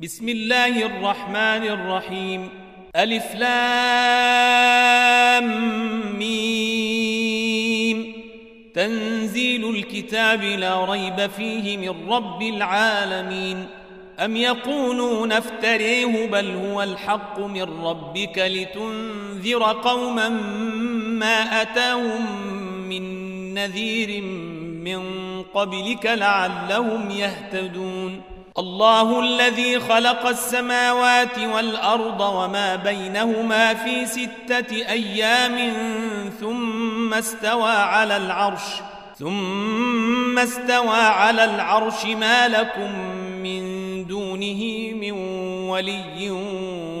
بسم الله الرحمن الرحيم. ألف لام ميم. تنزيل الكتاب لا ريب فيه من رب العالمين. أم يقولون افتريه بل هو الحق من ربك لتنذر قوما ما أتاهم من نذير من قبلك لعلهم يهتدون. الله الذي خلق السماوات والأرض وما بينهما في ستة أيام ثم استوى على العرش ثم استوى على العرش ما لكم من دونه من ولي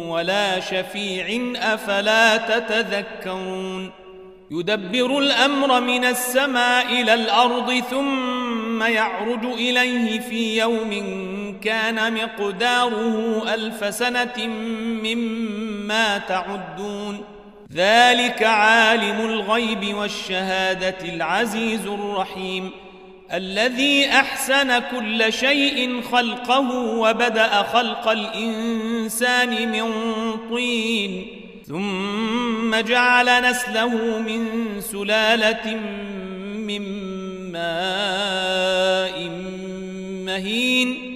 ولا شفيع أفلا تتذكرون. يدبر الأمر من السماء إلى الأرض ثم يعرج إليه في يوم كان مقداره ألف سنة مما تعدون. ذلك عالم الغيب والشهادة العزيز الرحيم. الذي أحسن كل شيء خلقه وبدأ خلق الإنسان من طين. ثم جعل نسله من سلالة من ماء مهين.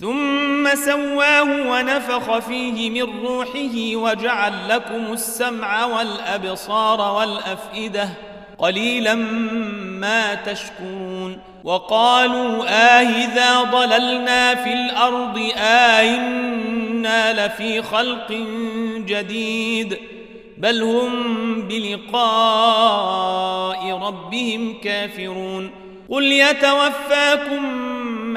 ثم سواه ونفخ فيه من روحه وجعل لكم السمع والأبصار والأفئدة قليلا ما تشكرون وقالوا آه إذا ضللنا في الأرض آئنا لفي خلق جديد بل هم بلقاء ربهم كافرون قل يتوفاكم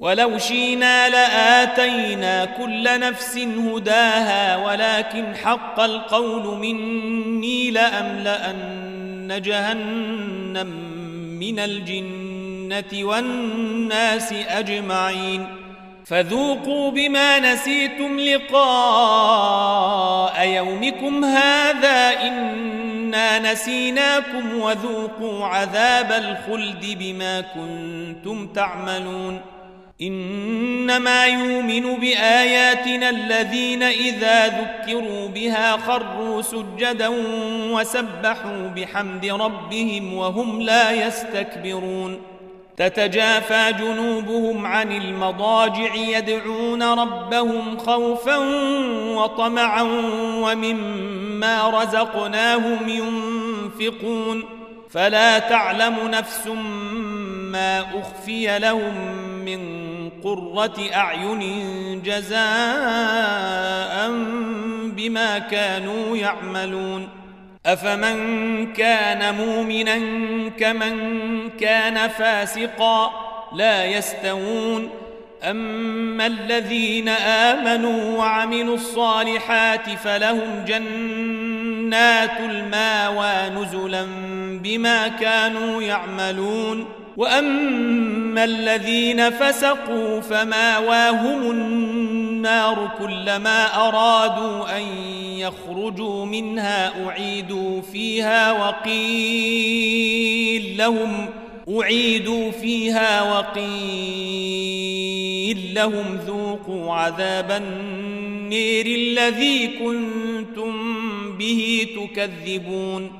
ولو شينا لآتينا كل نفس هداها ولكن حق القول مني لأملأن جهنم من الجنة والناس أجمعين. فذوقوا بما نسيتم لقاء يومكم هذا إنا نسيناكم وذوقوا عذاب الخلد بما كنتم تعملون. إنما يؤمن بآياتنا الذين إذا ذكروا بها خروا سجدا وسبحوا بحمد ربهم وهم لا يستكبرون. تتجافى جنوبهم عن المضاجع يدعون ربهم خوفا وطمعا ومما رزقناهم ينفقون. فلا تعلم نفس ما أخفي لهم من قرة أعين جزاء بما كانوا يعملون. أفمن كان مؤمنا كمن كان فاسقا لا يستوون. أما الذين آمنوا وعملوا الصالحات فلهم جنات الماوى نزلا بما كانوا يعملون. وأما الذين فسقوا فماواهم النار كلما أرادوا أن يخرجوا منها أعيدوا فيها وقيل لهم أعيدوا فيها وقيل لهم ذوقوا عذاب النير الذي كنتم به تكذبون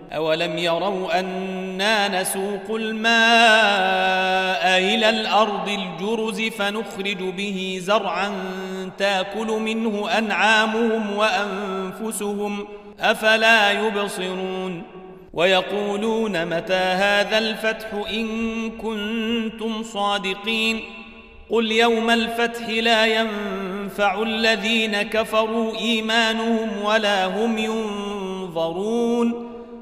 اولم يروا أنا نسوق الماء إلى الأرض الجرز فنخرج به زرعا تاكل منه انعامهم وانفسهم افلا يبصرون ويقولون متى هذا الفتح ان كنتم صادقين قل يوم الفتح لا ينفع الذين كفروا ايمانهم ولا هم ينظرون